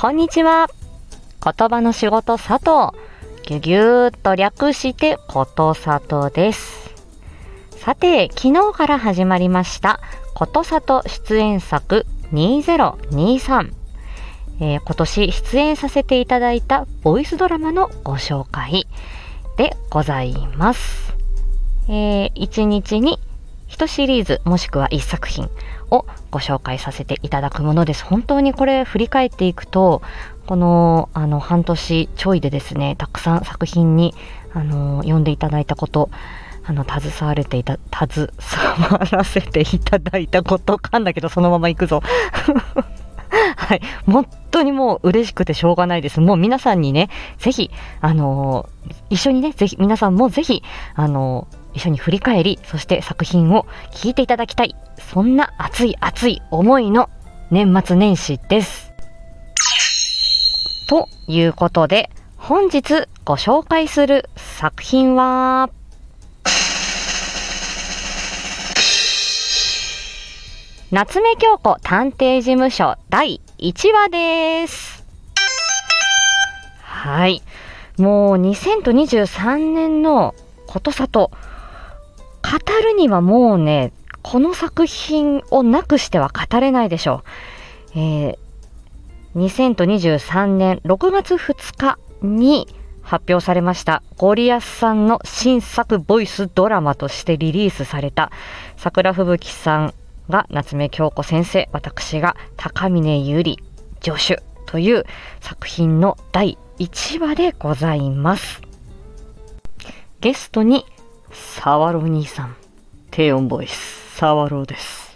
こんにちは。言葉の仕事佐藤。ぎゅぎゅーっと略してことさとです。さて、昨日から始まりました、ことさと出演作2023。えー今年出演させていただいたボイスドラマのご紹介でございます。えー、1日に1シリーズもしくは1作品をご紹介させていただくものです。本当にこれ振り返っていくと、このあの半年ちょいでですね、たくさん作品にあの読んでいただいたこと、あの携われていた、携わらせていただいたことかんだけど、そのまま行くぞ。はい。本当にもう嬉しくてしょうがないです。もう皆さんにね、ぜひ、あのー一緒にね、ぜひ、皆さんもぜひ、あのー一緒に振り返り、そして作品を聞いていただきたい。そんな熱い熱い思いの年末年始です。ということで、本日ご紹介する作品は、夏目京子探偵事務所第1話です。はい。もう2023年のことさと、語るにはもうね、この作品をなくしては語れないでしょう。えー2023年6月2日に発表されましたゴリアスさんの新作ボイスドラマとしてリリースされた桜吹雪さんが夏目京子先生私が高峰ゆり助手という作品の第1話でございますゲストにサワロ兄さん低音ボイスサワロです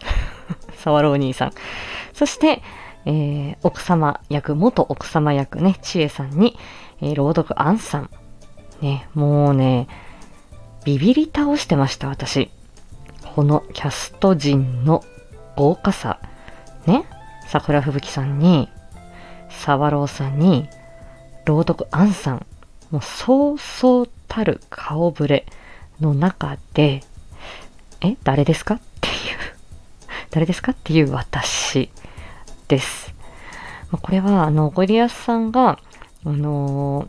サワロ兄さんそしてえー奥様役、元奥様役ね、千恵さんに、えー朗読アンさん。ね、もうね、ビビり倒してました、私。このキャスト陣の豪華さ。ね、桜吹雪さんに、沢朗さんに、朗読アンさん。もうそうそうたる顔ぶれの中で、え、誰ですか？っていう、誰ですか？っていう私。です。まあこれは、あの、ゴリアスさんが、あの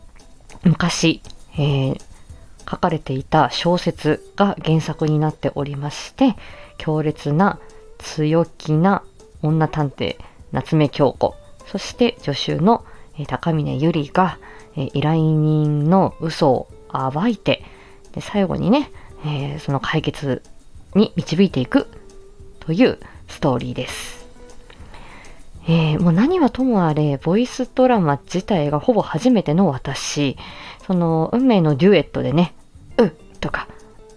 ー昔、えー書かれていた小説が原作になっておりまして、強烈な、強気な女探偵、夏目京子、そして助手の、えー高峰ゆりが、えー依頼人の嘘を暴いて、で最後にね、えーその解決に導いていくというストーリーです。えーもう何はともあれ、ボイスドラマ自体がほぼ初めての私、その運命のデュエットでね、うっとか、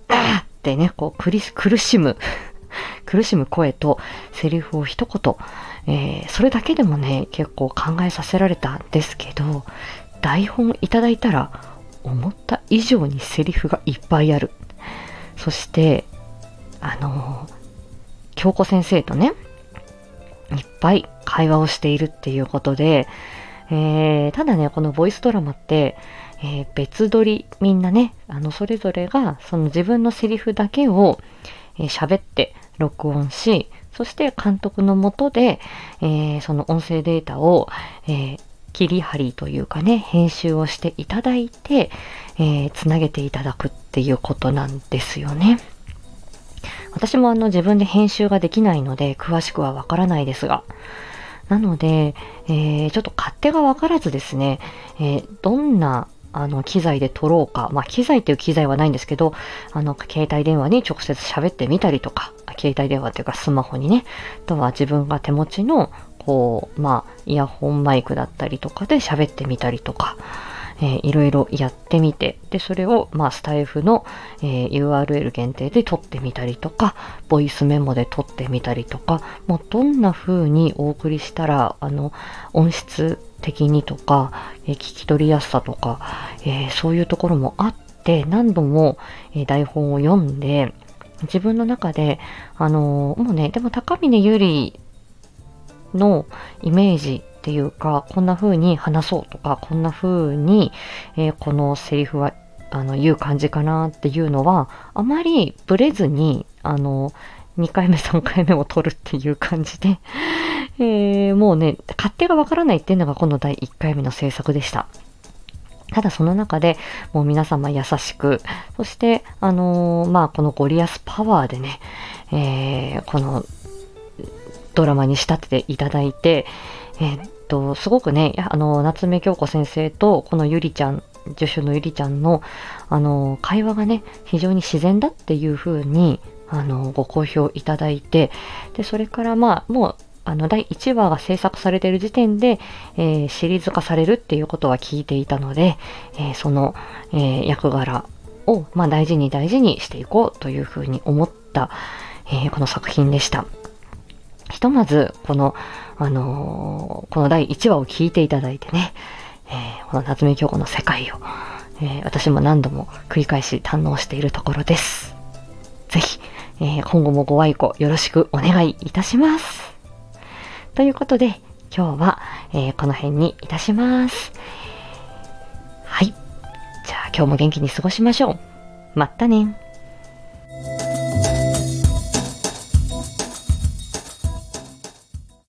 あーってね、こう苦し苦しむ、苦しむ声とセリフを一言、えーそれだけでもね、結構考えさせられたんですけど、台本いただいたら、思った以上にセリフがいっぱいある。そして、あのー京子先生とね、いっぱい会話をしているっていうことで、えーただね、このボイスドラマって、えー別撮り、みんなね、あの、それぞれが、その自分のセリフだけをえー喋って録音し、そして監督のもとで、えーその音声データを、えー切り張りというかね、編集をしていただいて、えーつなげていただくっていうことなんですよね。私もあの自分で編集ができないので詳しくはわからないですが。なので、えーちょっと勝手がわからずですね、えーどんなあの機材で撮ろうか、まあ機材っていう機材はないんですけど、あの携帯電話に直接喋ってみたりとか、携帯電話っていうかスマホにね、あとは自分が手持ちのこう、まあイヤホンマイクだったりとかで喋ってみたりとか、えーいろいろやってみて、で、それを、まあ、スタイフの、えー URL 限定で撮ってみたりとか、ボイスメモで撮ってみたりとか、もうどんな風にお送りしたら、あの、音質的にとか、えー聞き取りやすさとか、えーそういうところもあって、何度も、え台本を読んで、自分の中で、あのもうね、でも高峰ゆりのイメージっていうか、こんな風に話そうとか、こんな風に、えーこのセリフは、あの、言う感じかなっていうのは、あまりブレずに、あの、2回目、3回目も撮るっていう感じで、えー、もうね、勝手がわからないっていうのがこの第1回目の制作でした。ただその中でもう皆様優しく、そして、あのー、まあ、このゴリアスパワーでね、えー、このドラマに仕立てていただいて、えー、っと、すごくね、あの、夏目京子先生とこのゆりちゃん、助手のゆりちゃんの、あの、会話がね、非常に自然だっていう風に、あの、ご好評いただいて、で、それからまあ、もう、あの、第1話が制作されている時点で、えー、シリーズ化されるっていうことは聞いていたので、えー、その、えー、役柄を、まあ、大事に大事にしていこうというふうに思った、えこの作品でした。ひとまず、この、あのこの第1話を聞いていただいてね、えこの夏目京子の世界を、え私も何度も繰り返し堪能しているところです。ぜひ、え今後もご愛顧よろしくお願いいたします。ということで、今日は、え、この辺にいたします。はい。じゃあ今日も元気に過ごしましょう。まったね。